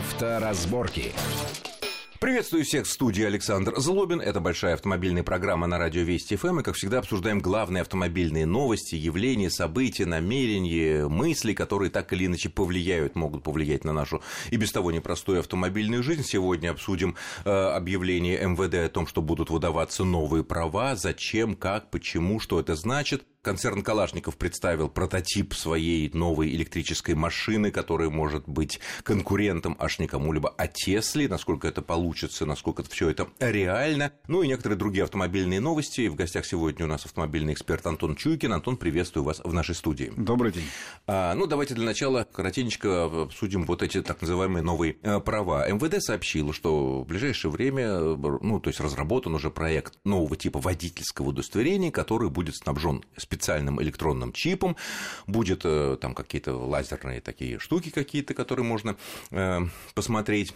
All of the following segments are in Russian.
Авторазборки. Приветствую всех в студии Александр Злобин. Это большая автомобильная программа на радио Вести ФМ. И, как всегда, обсуждаем главные автомобильные новости, явления, события, намерения, мысли, которые так или иначе повлияют, могут повлиять на нашу и без того непростую автомобильную жизнь. Сегодня обсудим э, объявление МВД о том, что будут выдаваться новые права, зачем, как, почему, что это значит. Концерн Калашников представил прототип своей новой электрической машины, которая может быть конкурентом аж не кому-либо, а Тесле, насколько это получится, насколько все это реально. Ну и некоторые другие автомобильные новости. В гостях сегодня у нас автомобильный эксперт Антон Чуйкин. Антон, приветствую вас в нашей студии. Добрый день. А, ну, давайте для начала коротенько обсудим вот эти так называемые новые э, права. МВД сообщило, что в ближайшее время, ну, то есть разработан уже проект нового типа водительского удостоверения, который будет снабжен специальным электронным чипом, будет э, там какие-то лазерные такие штуки какие-то, которые можно э, посмотреть.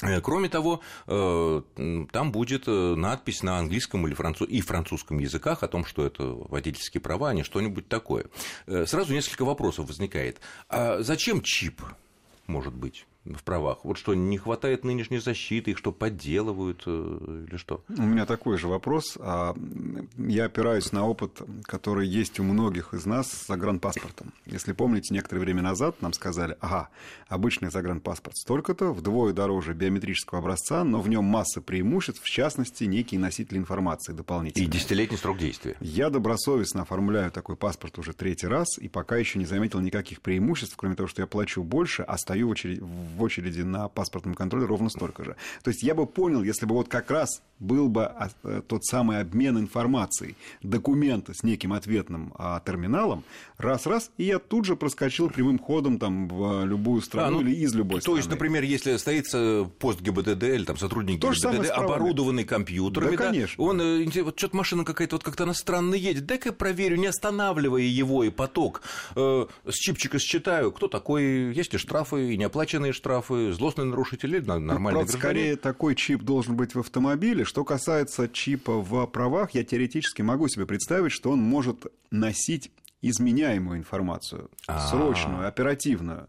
Э, кроме того, там будет надпись на английском или француз... и французском языках о том, что это водительские права, а не что-нибудь такое. Сразу несколько вопросов возникает. А зачем чип, может быть? В правах? Вот что, не хватает нынешней защиты, их что, подделывают э, или что? У меня такой же вопрос. А, я опираюсь на опыт, который есть у многих из нас с загранпаспортом. Если помните, некоторое время назад нам сказали, ага, обычный загранпаспорт столько-то, вдвое дороже биометрического образца, но в нем масса преимуществ, в частности, некий носитель информации дополнительный. И десятилетний срок действия. Я добросовестно оформляю такой паспорт уже третий раз, и пока еще не заметил никаких преимуществ, кроме того, что я плачу больше, а стою в очередь в очереди на паспортном контроле ровно столько же. То есть я бы понял, если бы вот как раз был бы а, э, тот самый обмен информацией, документа с неким ответным а, терминалом, раз-раз, и я тут же проскочил прямым ходом там, в любую страну а, ну, или из любой то страны. То есть, например, если стоит пост ГИБДД или там сотрудник то ГИБДД, оборудованный компьютерами, да, конечно. он, э, вот что-то машина какая-то вот как-то она странно едет, дай-ка проверю, не останавливая его и поток, э, с чипчика считаю, кто такой, есть ли штрафы и неоплаченные штрафы, штрафы, злостные нарушители, нормальные ну, Скорее, такой чип должен быть в автомобиле. Что касается чипа в правах, я теоретически могу себе представить, что он может носить изменяемую информацию, А-а-а. срочную, оперативную.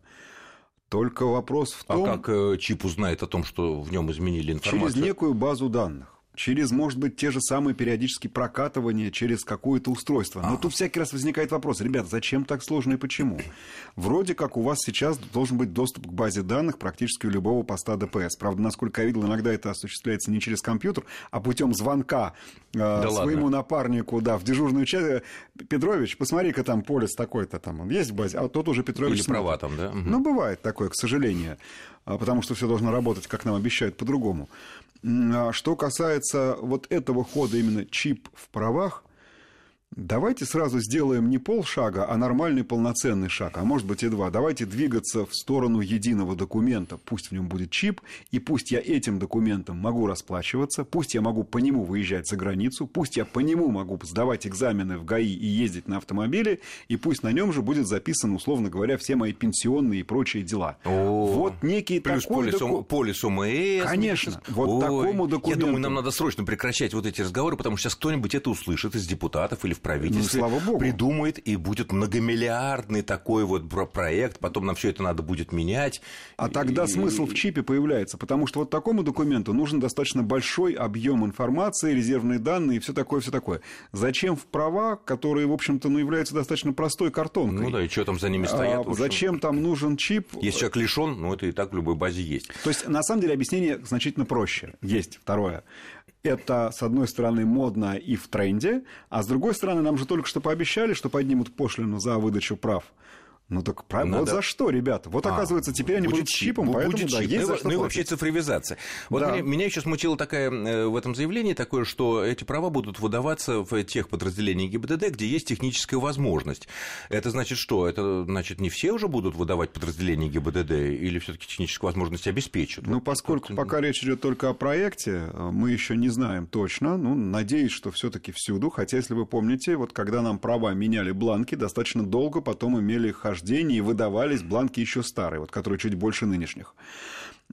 Только вопрос в том... А как э, чип узнает о том, что в нем изменили информацию? Через некую базу данных через, может быть, те же самые периодические прокатывания через какое-то устройство. Но а. тут всякий раз возникает вопрос, ребята, зачем так сложно и почему? Вроде как у вас сейчас должен быть доступ к базе данных практически у любого поста ДПС. Правда, насколько я видел, иногда это осуществляется не через компьютер, а путем звонка э, да своему ладно. напарнику, да, в дежурную часть. Петрович, посмотри-ка там полис такой-то там, он есть в базе, а тот уже Петрович... Или права там, да? Угу. Ну, бывает такое, к сожалению, а, потому что все должно работать, как нам обещают, по-другому. А что касается вот этого хода именно чип в правах, Давайте сразу сделаем не полшага, а нормальный полноценный шаг, а может быть и два. Давайте двигаться в сторону единого документа. Пусть в нем будет чип, и пусть я этим документом могу расплачиваться, пусть я могу по нему выезжать за границу, пусть я по нему могу сдавать экзамены в ГАИ и ездить на автомобиле, и пусть на нем же будет записан, условно говоря, все мои пенсионные и прочие дела. О, вот некий плюс такой полис, доку... полис ОМС. Конечно. Вот Ой, такому документу. Я думаю, нам надо срочно прекращать вот эти разговоры, потому что сейчас кто-нибудь это услышит из депутатов или в правительстве, ну, слава богу. придумает, и будет многомиллиардный такой вот проект, потом нам все это надо будет менять. А тогда и... смысл в чипе появляется, потому что вот такому документу нужен достаточно большой объем информации, резервные данные и все такое, все такое. Зачем в права, которые, в общем-то, ну, являются достаточно простой картонкой? Ну да, и что там за ними стоят? А, зачем там нужен чип? Если человек лишен, ну это и так в любой базе есть. То есть, на самом деле, объяснение значительно проще. Есть второе это, с одной стороны, модно и в тренде, а с другой стороны, нам же только что пообещали, что поднимут пошлину за выдачу прав. Ну так правильно. Вот за что, ребята? Вот а, оказывается, теперь они будут чипом, будет поэтому чип. да, есть ну, за что ну и вообще цифровизация. Вот да. меня, меня еще смутило такая э, в этом заявлении такое, что эти права будут выдаваться в тех подразделениях ГИБДД, где есть техническая возможность. Это значит что? Это значит не все уже будут выдавать подразделения ГИБДД или все-таки техническую возможность обеспечат? Ну, поскольку пока речь идет только о проекте, э, мы еще не знаем точно. Ну, надеюсь, что все-таки всюду. Хотя, если вы помните, вот когда нам права меняли бланки, достаточно долго потом имели хождение и выдавались бланки еще старые, вот, которые чуть больше нынешних.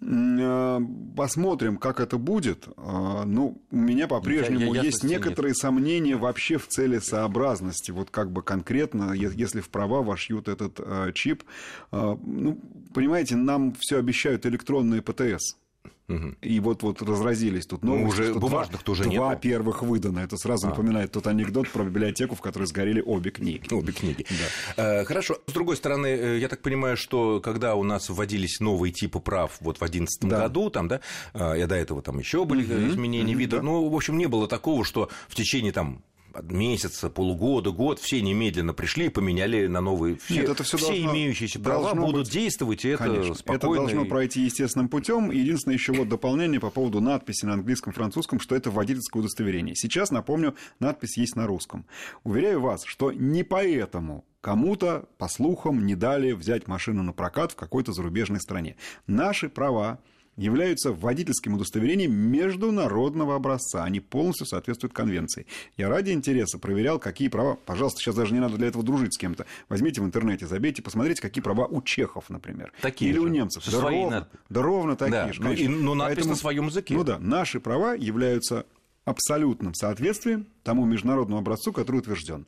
Э, посмотрим, как это будет. Э, ну, у меня по-прежнему есть некоторые нет. сомнения вообще в целесообразности. Вот как бы конкретно, если в права вошьют этот э, чип. Ну, понимаете, нам все обещают электронные ПТС. Угу. И вот, вот разразились тут новости, ну, уже что бумажных два, тоже два первых выдано. Это сразу а. напоминает тот анекдот про библиотеку, в которой сгорели обе книги. Обе книги. Да. Э, хорошо. С другой стороны, э, я так понимаю, что когда у нас вводились новые типы прав вот в 2011 да. году, там, да, э, я до этого там еще были угу. изменения угу, вида, да. ну, в общем, не было такого, что в течение там месяца, полугода, год, все немедленно пришли и поменяли на новые. Все, Нет, это все, все должно, имеющиеся права будут быть, действовать, и это конечно, спокойно. Это должно пройти естественным путем. Единственное еще вот дополнение по поводу надписи на английском, французском, что это водительское удостоверение. Сейчас, напомню, надпись есть на русском. Уверяю вас, что не поэтому кому-то, по слухам, не дали взять машину на прокат в какой-то зарубежной стране. Наши права являются водительским удостоверением международного образца. Они полностью соответствуют конвенции. Я ради интереса проверял, какие права... Пожалуйста, сейчас даже не надо для этого дружить с кем-то. Возьмите в интернете, забейте, посмотрите, какие права у чехов, например. Такие Или же. у немцев. Да, ровно, над... да ровно такие да. же. Ну, и, ну, надпись Поэтому, на своем языке. Ну да, наши права являются абсолютным соответствием тому международному образцу, который утвержден.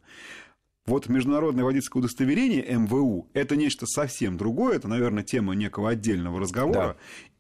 Вот международное водительское удостоверение МВУ – это нечто совсем другое, это, наверное, тема некого отдельного разговора. Да.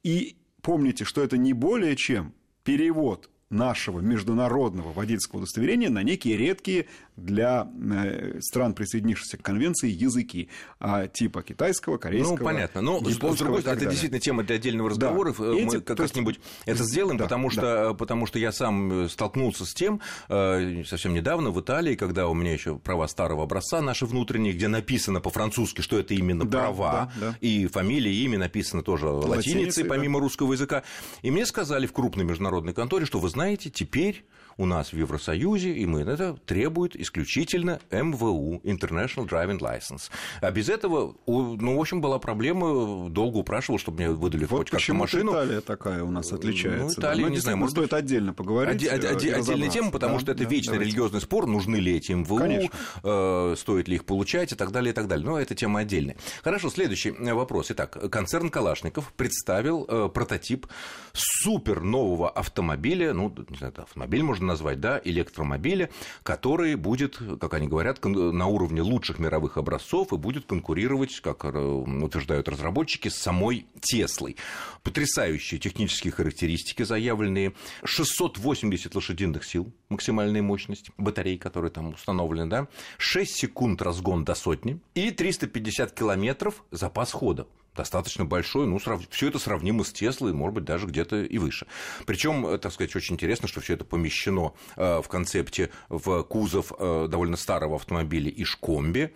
И помните, что это не более чем перевод нашего международного водительского удостоверения на некие редкие для э, стран, присоединившихся к конвенции, языки а, типа китайского, корейского, Ну, понятно. Но, с другой стороны, это действительно тема для отдельного разговора. Да. Мы Эти, как-нибудь это сделаем, да, потому, что, да. потому что я сам э, столкнулся с тем э, совсем недавно в Италии, когда у меня еще права старого образца наши внутренние, где написано по-французски, что это именно да, права, да, да. и фамилия, и имя написано тоже латиницей, латиницей помимо да. русского языка. И мне сказали в крупной международной конторе, что вы знаете, теперь у нас в Евросоюзе, и мы это требует исключительно МВУ, International Driving License. А без этого, ну, в общем, была проблема, долго упрашивал, чтобы мне выдали вот хоть как-то машину. Италия такая у нас отличается. Ну, Италия, да? не знаю, может стоит отдельно поговорить. Оди- оди- отдельная тема, потому да, что это да, вечный давайте. религиозный спор, нужны ли эти МВУ, э, стоит ли их получать и так далее, и так далее. Но это тема отдельная. Хорошо, следующий вопрос. Итак, концерн Калашников представил э, прототип супер нового автомобиля, ну, не знаю, автомобиль можно назвать, да, электромобиля, который будет, как они говорят, на уровне лучших мировых образцов и будет конкурировать, как э, утверждают разработчики, с самой Теслой. Потрясающие технические характеристики заявленные. 680 лошадиных сил, максимальная мощность батарей, которые там установлены, да, 6 секунд разгон до сотни и 350 километров запас хода достаточно большой, ну, срав... все это сравнимо с Теслой, может быть, даже где-то и выше. Причем, э, так сказать, очень интересно, что все это помещено э, в концепте в кузов э, довольно старого автомобиля Ишкомби,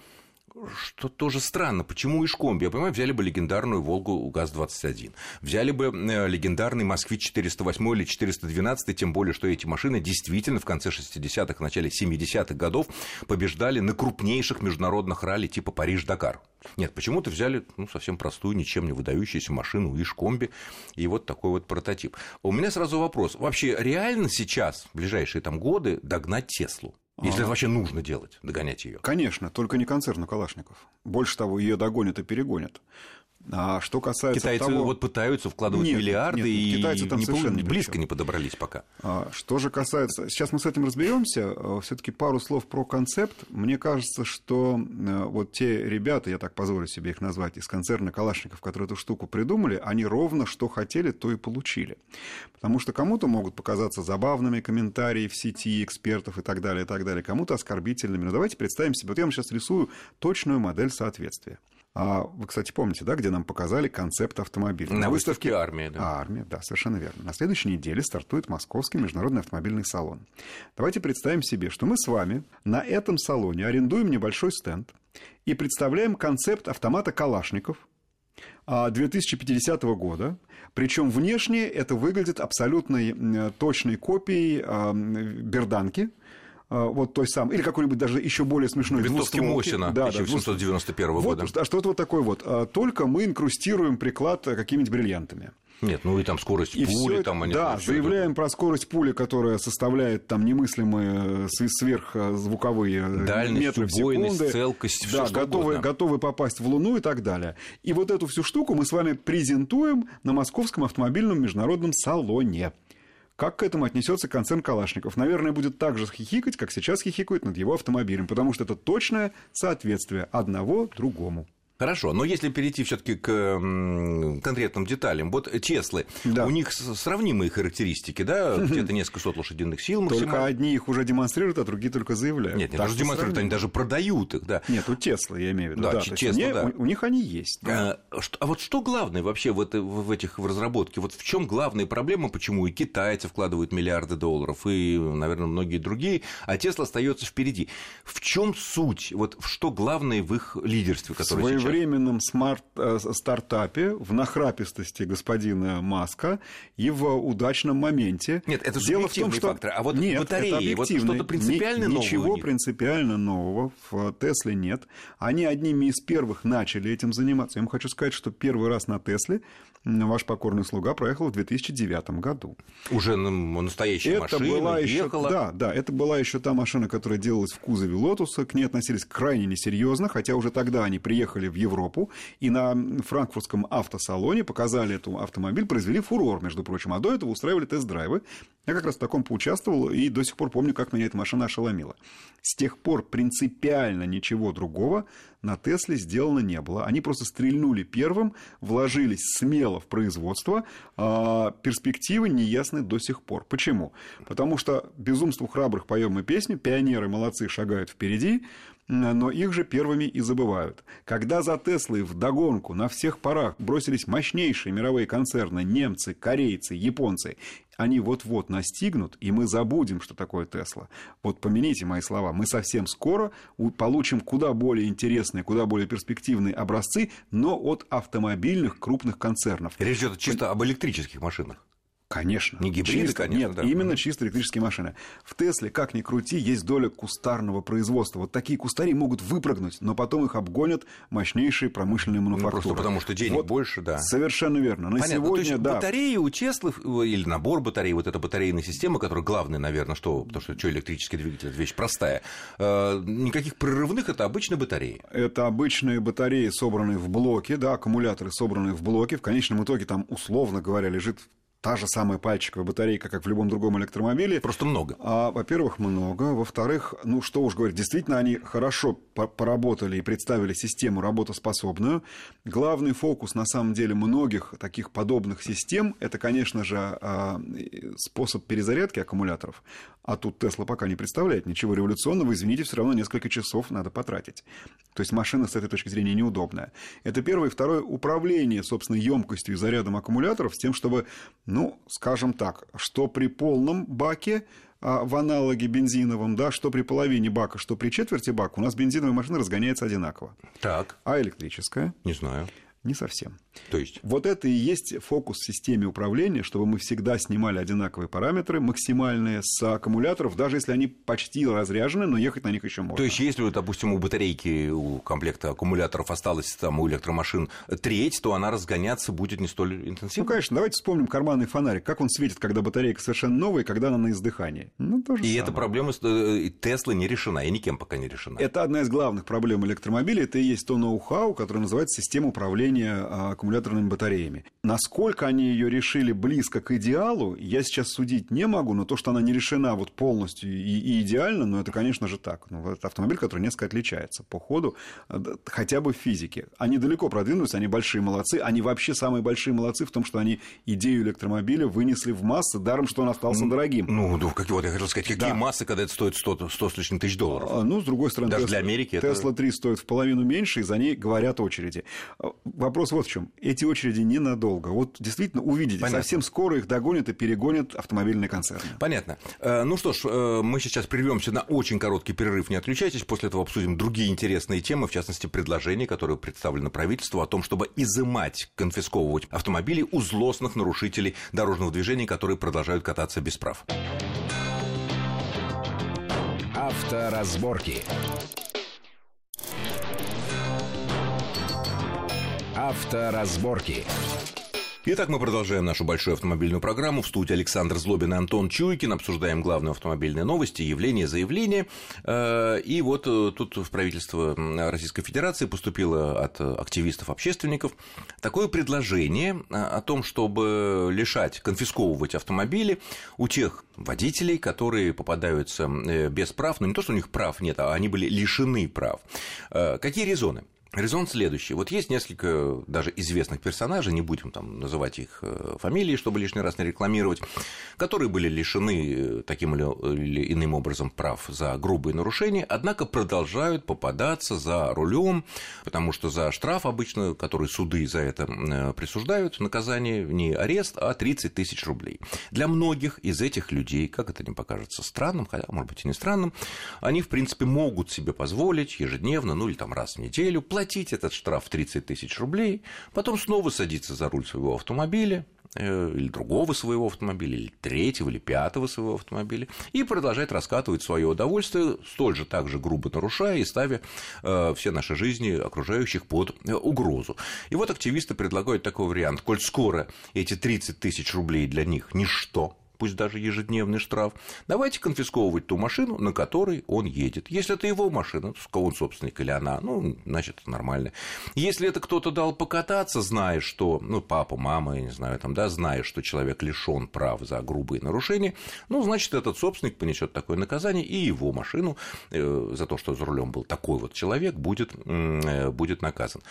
что тоже странно. Почему Ишкомби? Я понимаю, взяли бы легендарную Волгу ГАЗ-21, взяли бы легендарный Москвич 408 или 412, тем более, что эти машины действительно в конце 60-х, начале 70-х годов побеждали на крупнейших международных ралли типа Париж-Дакар. Нет, почему-то взяли ну, совсем простую, ничем не выдающуюся машину Ишкомби и вот такой вот прототип. У меня сразу вопрос. Вообще реально сейчас, в ближайшие там годы, догнать Теслу? Если это вообще нужно делать, догонять ее. Конечно, только не концерну Калашников. Больше того, ее догонят и перегонят. А что касается китайцы того... вот пытаются вкладывать нет, миллиарды нет, и китайцы там не совершенно не близко не подобрались пока. А, что же касается, сейчас мы с этим разберемся. А, Все-таки пару слов про концепт. Мне кажется, что а, вот те ребята, я так позволю себе их назвать, из концерна Калашников, которые эту штуку придумали, они ровно что хотели, то и получили. Потому что кому-то могут показаться забавными комментарии в сети экспертов и так далее, и так далее, кому-то оскорбительными. Но давайте представим себе, вот я вам сейчас рисую точную модель соответствия. А вы, кстати, помните, да, где нам показали концепт автомобиля? На, На выставке, выставке армии, да. А, армия, да, совершенно верно. На следующей неделе стартует Московский международный автомобильный салон. Давайте представим себе, что мы с вами на этом салоне арендуем небольшой стенд и представляем концепт автомата Калашников 2050 года. Причем внешне это выглядит абсолютной точной копией берданки, вот той самой, или какой-нибудь даже еще более смешной Винтовки Мосина да, 1891 да, года. Вот, а что-то вот такое вот. Только мы инкрустируем приклад какими-нибудь бриллиантами. Нет, ну и там скорость и пули, все, там они Да, заявляем это... про скорость пули, которая составляет там немыслимые э, сверхзвуковые э, Дальность, метры в секунды. целкость, да, готовы, готовы попасть в Луну и так далее. И вот эту всю штуку мы с вами презентуем на Московском автомобильном международном салоне. Как к этому отнесется концерн Калашников? Наверное, будет так же хихикать, как сейчас хихикают над его автомобилем, потому что это точное соответствие одного другому. Хорошо, но если перейти все-таки к конкретным деталям, вот Теслы, да. у них сравнимые характеристики, да, где-то несколько сот лошадиных сил максимально. Только одни их уже демонстрируют, а другие только заявляют. Нет, не даже демонстрируют, они даже продают их, да. Нет, у Теслы, я имею в виду. Да, да Тесла, да. У, у них они есть. Да. А, а вот что главное вообще в, это, в этих в разработке? Вот в чем главная проблема, почему и китайцы вкладывают миллиарды долларов, и, наверное, многие другие, а Тесла остается впереди. В чем суть? Вот что главное в их лидерстве, которое сейчас своевременном старт э, стартапе, в нахрапистости господина Маска и в удачном моменте. Нет, это Дело в том, что... фактор. А вот нет, батареи, вот что-то принципиально Ни, Ничего принципиально нового в Тесле нет. Они одними из первых начали этим заниматься. Я вам хочу сказать, что первый раз на Тесле ваш покорный слуга проехал в 2009 году. Уже настоящая это машина была ехала. Еще, да, да, это была еще та машина, которая делалась в кузове Лотуса. К ней относились крайне несерьезно, хотя уже тогда они приехали в Европу и на франкфуртском автосалоне показали эту автомобиль, произвели фурор, между прочим, а до этого устраивали тест-драйвы. Я как раз в таком поучаствовал и до сих пор помню, как меня эта машина ошеломила. С тех пор принципиально ничего другого на Тесле сделано не было. Они просто стрельнули первым, вложились смело в производство, а перспективы неясны до сих пор. Почему? Потому что безумству храбрых поем мы песни, пионеры молодцы шагают впереди, но их же первыми и забывают. Когда за Теслой в догонку на всех парах бросились мощнейшие мировые концерны немцы, корейцы, японцы, они вот-вот настигнут, и мы забудем, что такое Тесла. Вот помяните мои слова, мы совсем скоро получим куда более интересные, куда более перспективные образцы, но от автомобильных крупных концернов. Речь идет чисто об электрических машинах. Конечно. Не гибриды, чисто, конечно. Нет, да. именно чисто электрические машины. В Тесле, как ни крути, есть доля кустарного производства. Вот такие кустари могут выпрыгнуть, но потом их обгонят мощнейшие промышленные мануфактуры. Ну, просто потому что денег вот, больше, да. Совершенно верно. На Понятно. сегодня, То есть да. батареи у Теслы, или набор батарей, вот эта батарейная система, которая главная, наверное, что, потому что, что электрический двигатель, это вещь простая. Э, никаких прорывных, это обычные батареи. Это обычные батареи, собранные в блоке, да, аккумуляторы, собранные в блоке. В конечном итоге там, условно говоря, лежит та же самая пальчиковая батарейка, как в любом другом электромобиле. Просто много. А, во-первых, много. Во-вторых, ну что уж говорить, действительно они хорошо поработали и представили систему работоспособную. Главный фокус, на самом деле, многих таких подобных систем, это, конечно же, а, способ перезарядки аккумуляторов. А тут Тесла пока не представляет ничего революционного. Извините, все равно несколько часов надо потратить. То есть машина с этой точки зрения неудобная. Это первое. Второе, управление, собственно, емкостью и зарядом аккумуляторов с тем, чтобы ну, скажем так, что при полном баке а, в аналоге бензиновом, да, что при половине бака, что при четверти бака, у нас бензиновая машина разгоняется одинаково. Так. А электрическая? Не знаю. Не совсем. То есть? Вот это и есть фокус в системе управления, чтобы мы всегда снимали одинаковые параметры, максимальные с аккумуляторов, даже если они почти разряжены, но ехать на них еще можно. То есть, если, допустим, у батарейки, у комплекта аккумуляторов осталось там у электромашин треть, то она разгоняться будет не столь интенсивно? Ну, конечно. Давайте вспомним карманный фонарик. Как он светит, когда батарейка совершенно новая, когда она на издыхании? Ну, то же и самое. эта проблема э, Теслы не решена, и никем пока не решена. Это одна из главных проблем электромобилей. Это и есть то ноу-хау, которое называется система управления управления а, аккумуляторными батареями. Насколько они ее решили близко к идеалу, я сейчас судить не могу, но то, что она не решена вот полностью и, и идеально, ну это, конечно же, так. Ну, это автомобиль, который несколько отличается по ходу, э, хотя бы в физике. Они далеко продвинулись, они большие молодцы, они вообще самые большие молодцы в том, что они идею электромобиля вынесли в массы, даром, что он остался ну, дорогим. Ну, ну как, вот я хотел сказать, какие да. массы, когда это стоит 100, 100 с лишним тысяч долларов? А, ну, с другой стороны, Даже Tesla, для Америки Tesla 3 стоит в половину меньше, и за ней говорят очереди вопрос вот в чем. Эти очереди ненадолго. Вот действительно увидите, Понятно. совсем скоро их догонят и перегонят автомобильные концерны. Понятно. Э, ну что ж, э, мы сейчас прервемся на очень короткий перерыв. Не отключайтесь. После этого обсудим другие интересные темы, в частности, предложения, которые представлены правительству о том, чтобы изымать, конфисковывать автомобили у злостных нарушителей дорожного движения, которые продолжают кататься без прав. Авторазборки. Авторазборки. Итак, мы продолжаем нашу большую автомобильную программу. В студии Александр Злобин и Антон Чуйкин. Обсуждаем главные автомобильные новости, явления, заявления. Э, и вот э, тут в правительство Российской Федерации поступило от активистов-общественников такое предложение э, о том, чтобы лишать, конфисковывать автомобили у тех водителей, которые попадаются без прав, но не то, что у них прав нет, а они были лишены прав. Какие резоны? Резон следующий. Вот есть несколько даже известных персонажей, не будем там называть их э, фамилии, чтобы лишний раз не рекламировать, которые были лишены э, таким или иным образом прав за грубые нарушения, однако продолжают попадаться за рулем, потому что за штраф обычно, который суды за это э, присуждают, наказание не арест, а 30 тысяч рублей. Для многих из этих людей, как это не покажется странным, хотя, может быть, и не странным, они, в принципе, могут себе позволить ежедневно, ну или там раз в неделю, платить платить этот штраф 30 тысяч рублей, потом снова садиться за руль своего автомобиля, э, или другого своего автомобиля, или третьего, или пятого своего автомобиля, и продолжать раскатывать свое удовольствие, столь же также грубо нарушая и ставя э, все наши жизни окружающих под э, угрозу. И вот активисты предлагают такой вариант. Коль скоро эти 30 тысяч рублей для них ничто, пусть даже ежедневный штраф, давайте конфисковывать ту машину, на которой он едет. Если это его машина, то он собственник или она, ну, значит, это нормально. Если это кто-то дал покататься, зная, что, ну, папа, мама, я не знаю, там, да, зная, что человек лишен прав за грубые нарушения, ну, значит, этот собственник понесет такое наказание, и его машину э, за то, что за рулем был такой вот человек, будет, э, будет наказан.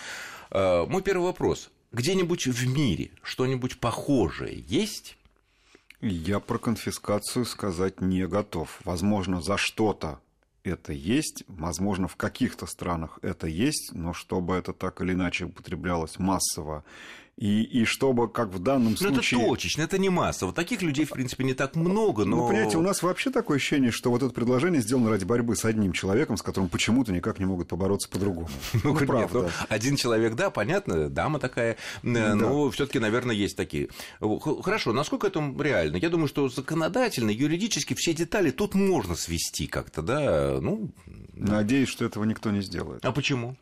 Э, мой первый вопрос. Где-нибудь в мире что-нибудь похожее есть? Я про конфискацию сказать не готов. Возможно, за что-то это есть, возможно, в каких-то странах это есть, но чтобы это так или иначе употреблялось массово и, и чтобы, как в данном но случае... это точечно, это не масса. Вот таких людей, в принципе, не так много, но... Ну, понимаете, у нас вообще такое ощущение, что вот это предложение сделано ради борьбы с одним человеком, с которым почему-то никак не могут побороться по-другому. Ну, ну правда. Нет, ну, один человек, да, понятно, дама такая, да. но все таки наверное, есть такие. Хорошо, насколько это реально? Я думаю, что законодательно, юридически все детали тут можно свести как-то, да, ну... Надеюсь, что этого никто не сделает. А почему?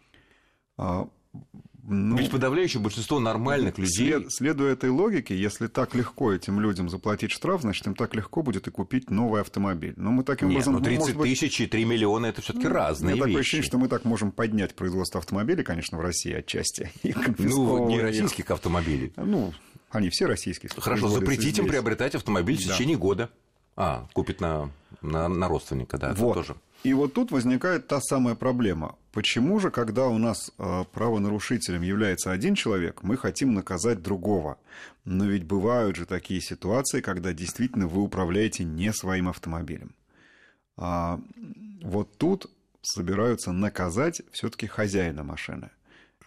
Ну, Ведь подавляющее большинство нормальных людей... След, следуя этой логике, если так легко этим людям заплатить штраф, значит, им так легко будет и купить новый автомобиль. Но мы таким Нет, образом... ну 30 быть... тысяч и 3 миллиона – это все таки ну, разные вещи. такое ощущение, что мы так можем поднять производство автомобилей, конечно, в России отчасти. Ну, не российских автомобилей. Ну, они все российские. Хорошо, запретить им приобретать автомобиль в течение года. А, купит на, на, на родственника, да, вот. тоже. И вот тут возникает та самая проблема. Почему же, когда у нас э, правонарушителем является один человек, мы хотим наказать другого? Но ведь бывают же такие ситуации, когда действительно вы управляете не своим автомобилем. А вот тут собираются наказать все-таки хозяина машины.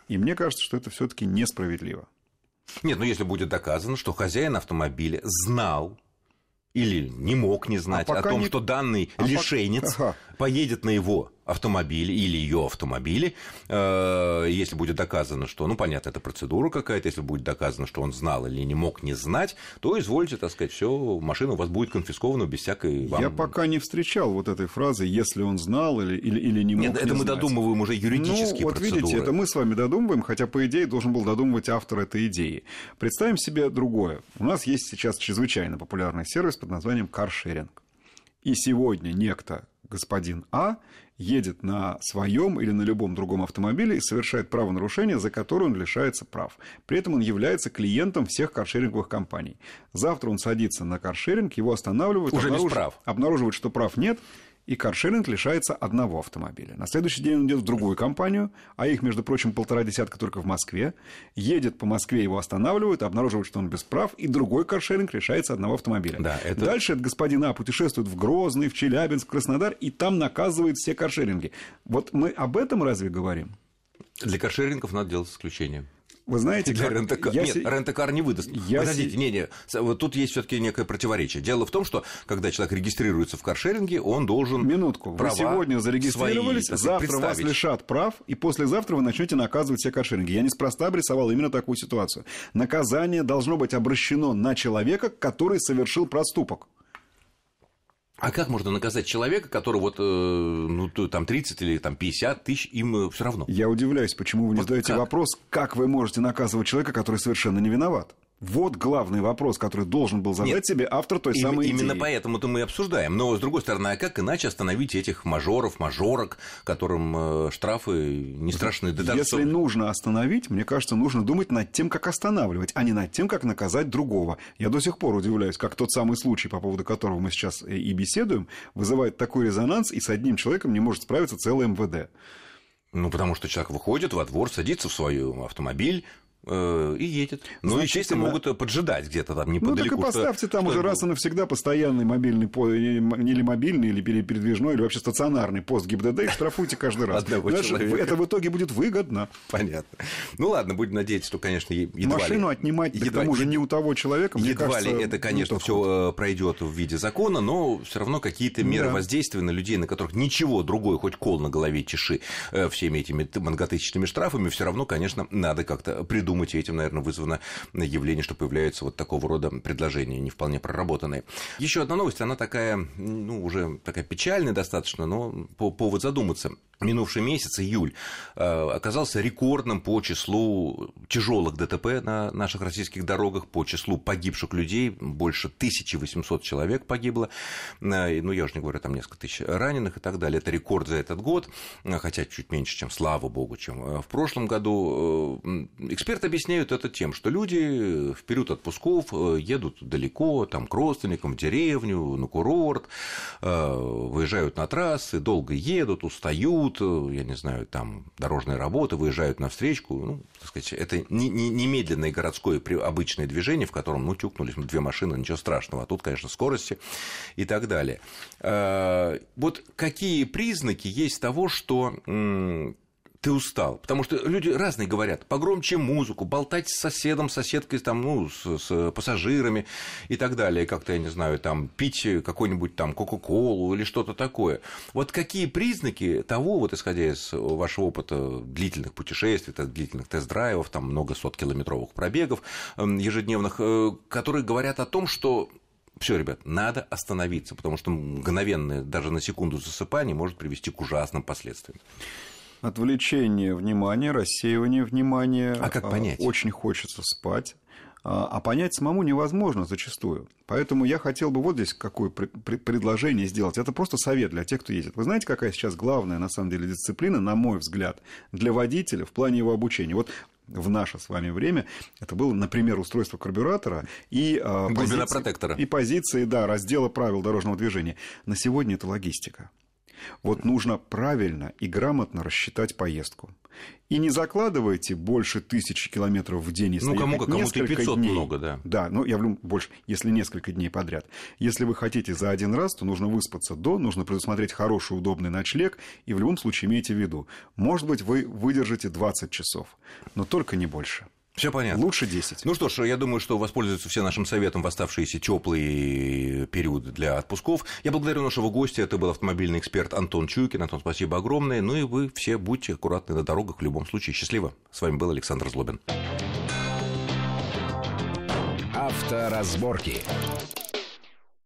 И мне кажется, что это все-таки несправедливо. Нет, ну если будет доказано, что хозяин автомобиля знал или не мог не знать а о том, не... что данный а лишенец по... ага. поедет на его автомобиле или ее автомобиле, э, если будет доказано, что, ну, понятно, это процедура какая-то, если будет доказано, что он знал или не мог не знать, то извольте, так сказать, все, машина у вас будет конфискована без всякой... Вам... Я пока не встречал вот этой фразы, если он знал или, или, или не мог Нет, это не мы знать. додумываем уже юридические ну, вот процедуры. видите, это мы с вами додумываем, хотя, по идее, должен был додумывать автор этой идеи. Представим себе другое. У нас есть сейчас чрезвычайно популярный сервис под названием каршеринг. И сегодня некто господин А едет на своем или на любом другом автомобиле и совершает правонарушение, за которое он лишается прав. При этом он является клиентом всех каршеринговых компаний. Завтра он садится на каршеринг, его останавливают, Уже обнаруживают, без прав. обнаруживают, что прав нет, и каршеринг лишается одного автомобиля. На следующий день он идет в другую компанию, а их, между прочим, полтора десятка только в Москве, едет по Москве, его останавливают, обнаруживают, что он без прав, и другой каршеринг лишается одного автомобиля. Да, это... Дальше этот господин А путешествует в Грозный, в Челябинск, в Краснодар, и там наказывает все каршеринги. Вот мы об этом разве говорим? Для каршерингов надо делать исключение. Вы знаете, для рентакар... Нет, се... рентакар не выдаст. Я Подождите, се... не, не, вот тут есть все-таки некое противоречие. Дело в том, что когда человек регистрируется в каршеринге, он должен минутку. Вы сегодня зарегистрировались, свои, завтра вас лишат прав, и послезавтра вы начнете наказывать все каршеринги. Я неспроста обрисовал именно такую ситуацию. Наказание должно быть обращено на человека, который совершил проступок. А как можно наказать человека, который вот, э, ну, там 30 или там 50 тысяч, им все равно? Я удивляюсь, почему вы не Вот задаете как? вопрос, как вы можете наказывать человека, который совершенно не виноват. Вот главный вопрос, который должен был задать Нет. себе автор той Им- самой Именно идеи. поэтому-то мы и обсуждаем. Но, с другой стороны, а как иначе остановить этих мажоров, мажорок, которым э, штрафы не страшны? Да Если нужно остановить, мне кажется, нужно думать над тем, как останавливать, а не над тем, как наказать другого. Я до сих пор удивляюсь, как тот самый случай, по поводу которого мы сейчас и и беседуем, вызывает такой резонанс, и с одним человеком не может справиться целый МВД. Ну, потому что человек выходит во двор, садится в свой автомобиль, э, и едет. Ну, Значительно- естественно, могут поджидать где-то там Ну, так неподалеку. и поставьте там что уже раз и навсегда постоянный мобильный, или мобильный, или пере- передвижной, или вообще стационарный пост ГИБДД и штрафуйте каждый раз. Одного Знаешь, человека. Это в итоге будет выгодно. Понятно. Ну ладно, будем надеяться, что, конечно, едва Машину ли... отнимать, да к едва- тому же не у того человека, мне Едва кажется... ли это, не конечно, все пройдет в виде закона, но все равно какие-то меры Да. воздействия на людей, на которых ничего другое, хоть кол на голове чеши, э, всеми этими многотысячными штрафами, все равно, конечно, надо как-то придумать, и этим, наверное, вызвано явление, что появляются вот такого рода предложения, не вполне проработанные. Еще одна новость, она такая, ну, уже такая печальная достаточно, но по- повод задуматься. Минувший месяц, июль, э, оказался рекордным по числу тяжелых ДТП на наших российских дорогах, по числу погибших людей, больше 1800 человек погибло, Э, ну, я уже не говорю, там несколько тысяч раненых и так далее. Это рекорд за этот год, хотя чуть меньше, чем, слава богу, чем э, в прошлом году. Э, м, Эксперты объясняют это тем, что люди в период отпусков э, едут далеко, там, к родственникам, в деревню, на курорт, э, выезжают на трассы, долго едут, устают, э, я не знаю, там, дорожные работы, выезжают на встречку, ну, так сказать, это не, не, не медленное городское обычное движение, в котором, ну, тюкнулись две машины, ничего страшного, а тут, конечно, скорости и так далее. Вот какие признаки есть того, что ты устал. Потому что люди разные говорят. Погромче музыку, болтать с соседом, соседкой, там, ну, с, с пассажирами и так далее. Как-то, я не знаю, там, пить какой-нибудь там Кока-Колу или что-то такое. Вот какие признаки того, вот исходя из вашего опыта длительных путешествий, те- длительных тест-драйвов, там, много сот километровых пробегов эм, ежедневных, э, которые говорят о том, что все, ребят, надо остановиться, потому что мгновенное, даже на секунду засыпание может привести к ужасным последствиям. Отвлечение внимания, рассеивание внимания. А как понять? Очень хочется спать. А а понять самому невозможно зачастую. Поэтому я хотел бы вот здесь какое пр- пр- предложение сделать. Это просто совет для тех, кто ездит. Вы знаете, какая сейчас главная, на самом деле, дисциплина, на мой взгляд, для водителя в плане его обучения? Вот в наше с вами время это было, например, устройство карбюратора и, а, Глубина позиции- протектора. и позиции да, раздела правил дорожного движения. На сегодня это логистика. Вот нужно правильно и грамотно рассчитать поездку. И не закладывайте больше тысячи километров в день, если Ну, кому- ехать кому-то и несколько 500 дней. много, да. Да, ну, я говорю больше, если несколько дней подряд. Если вы хотите за один раз, то нужно выспаться до, нужно предусмотреть хороший, удобный ночлег, и в любом случае имейте в виду, может быть, вы выдержите 20 часов, но только не больше. Все понятно. Лучше 10. Ну что ж, я думаю, что воспользуются все нашим советом в оставшиеся теплые периоды для отпусков. Я благодарю нашего гостя. Это был автомобильный эксперт Антон Чуйкин. Антон, спасибо огромное. Ну и вы все будьте аккуратны на дорогах в любом случае. Счастливо. С вами был Александр Злобин. Авторазборки.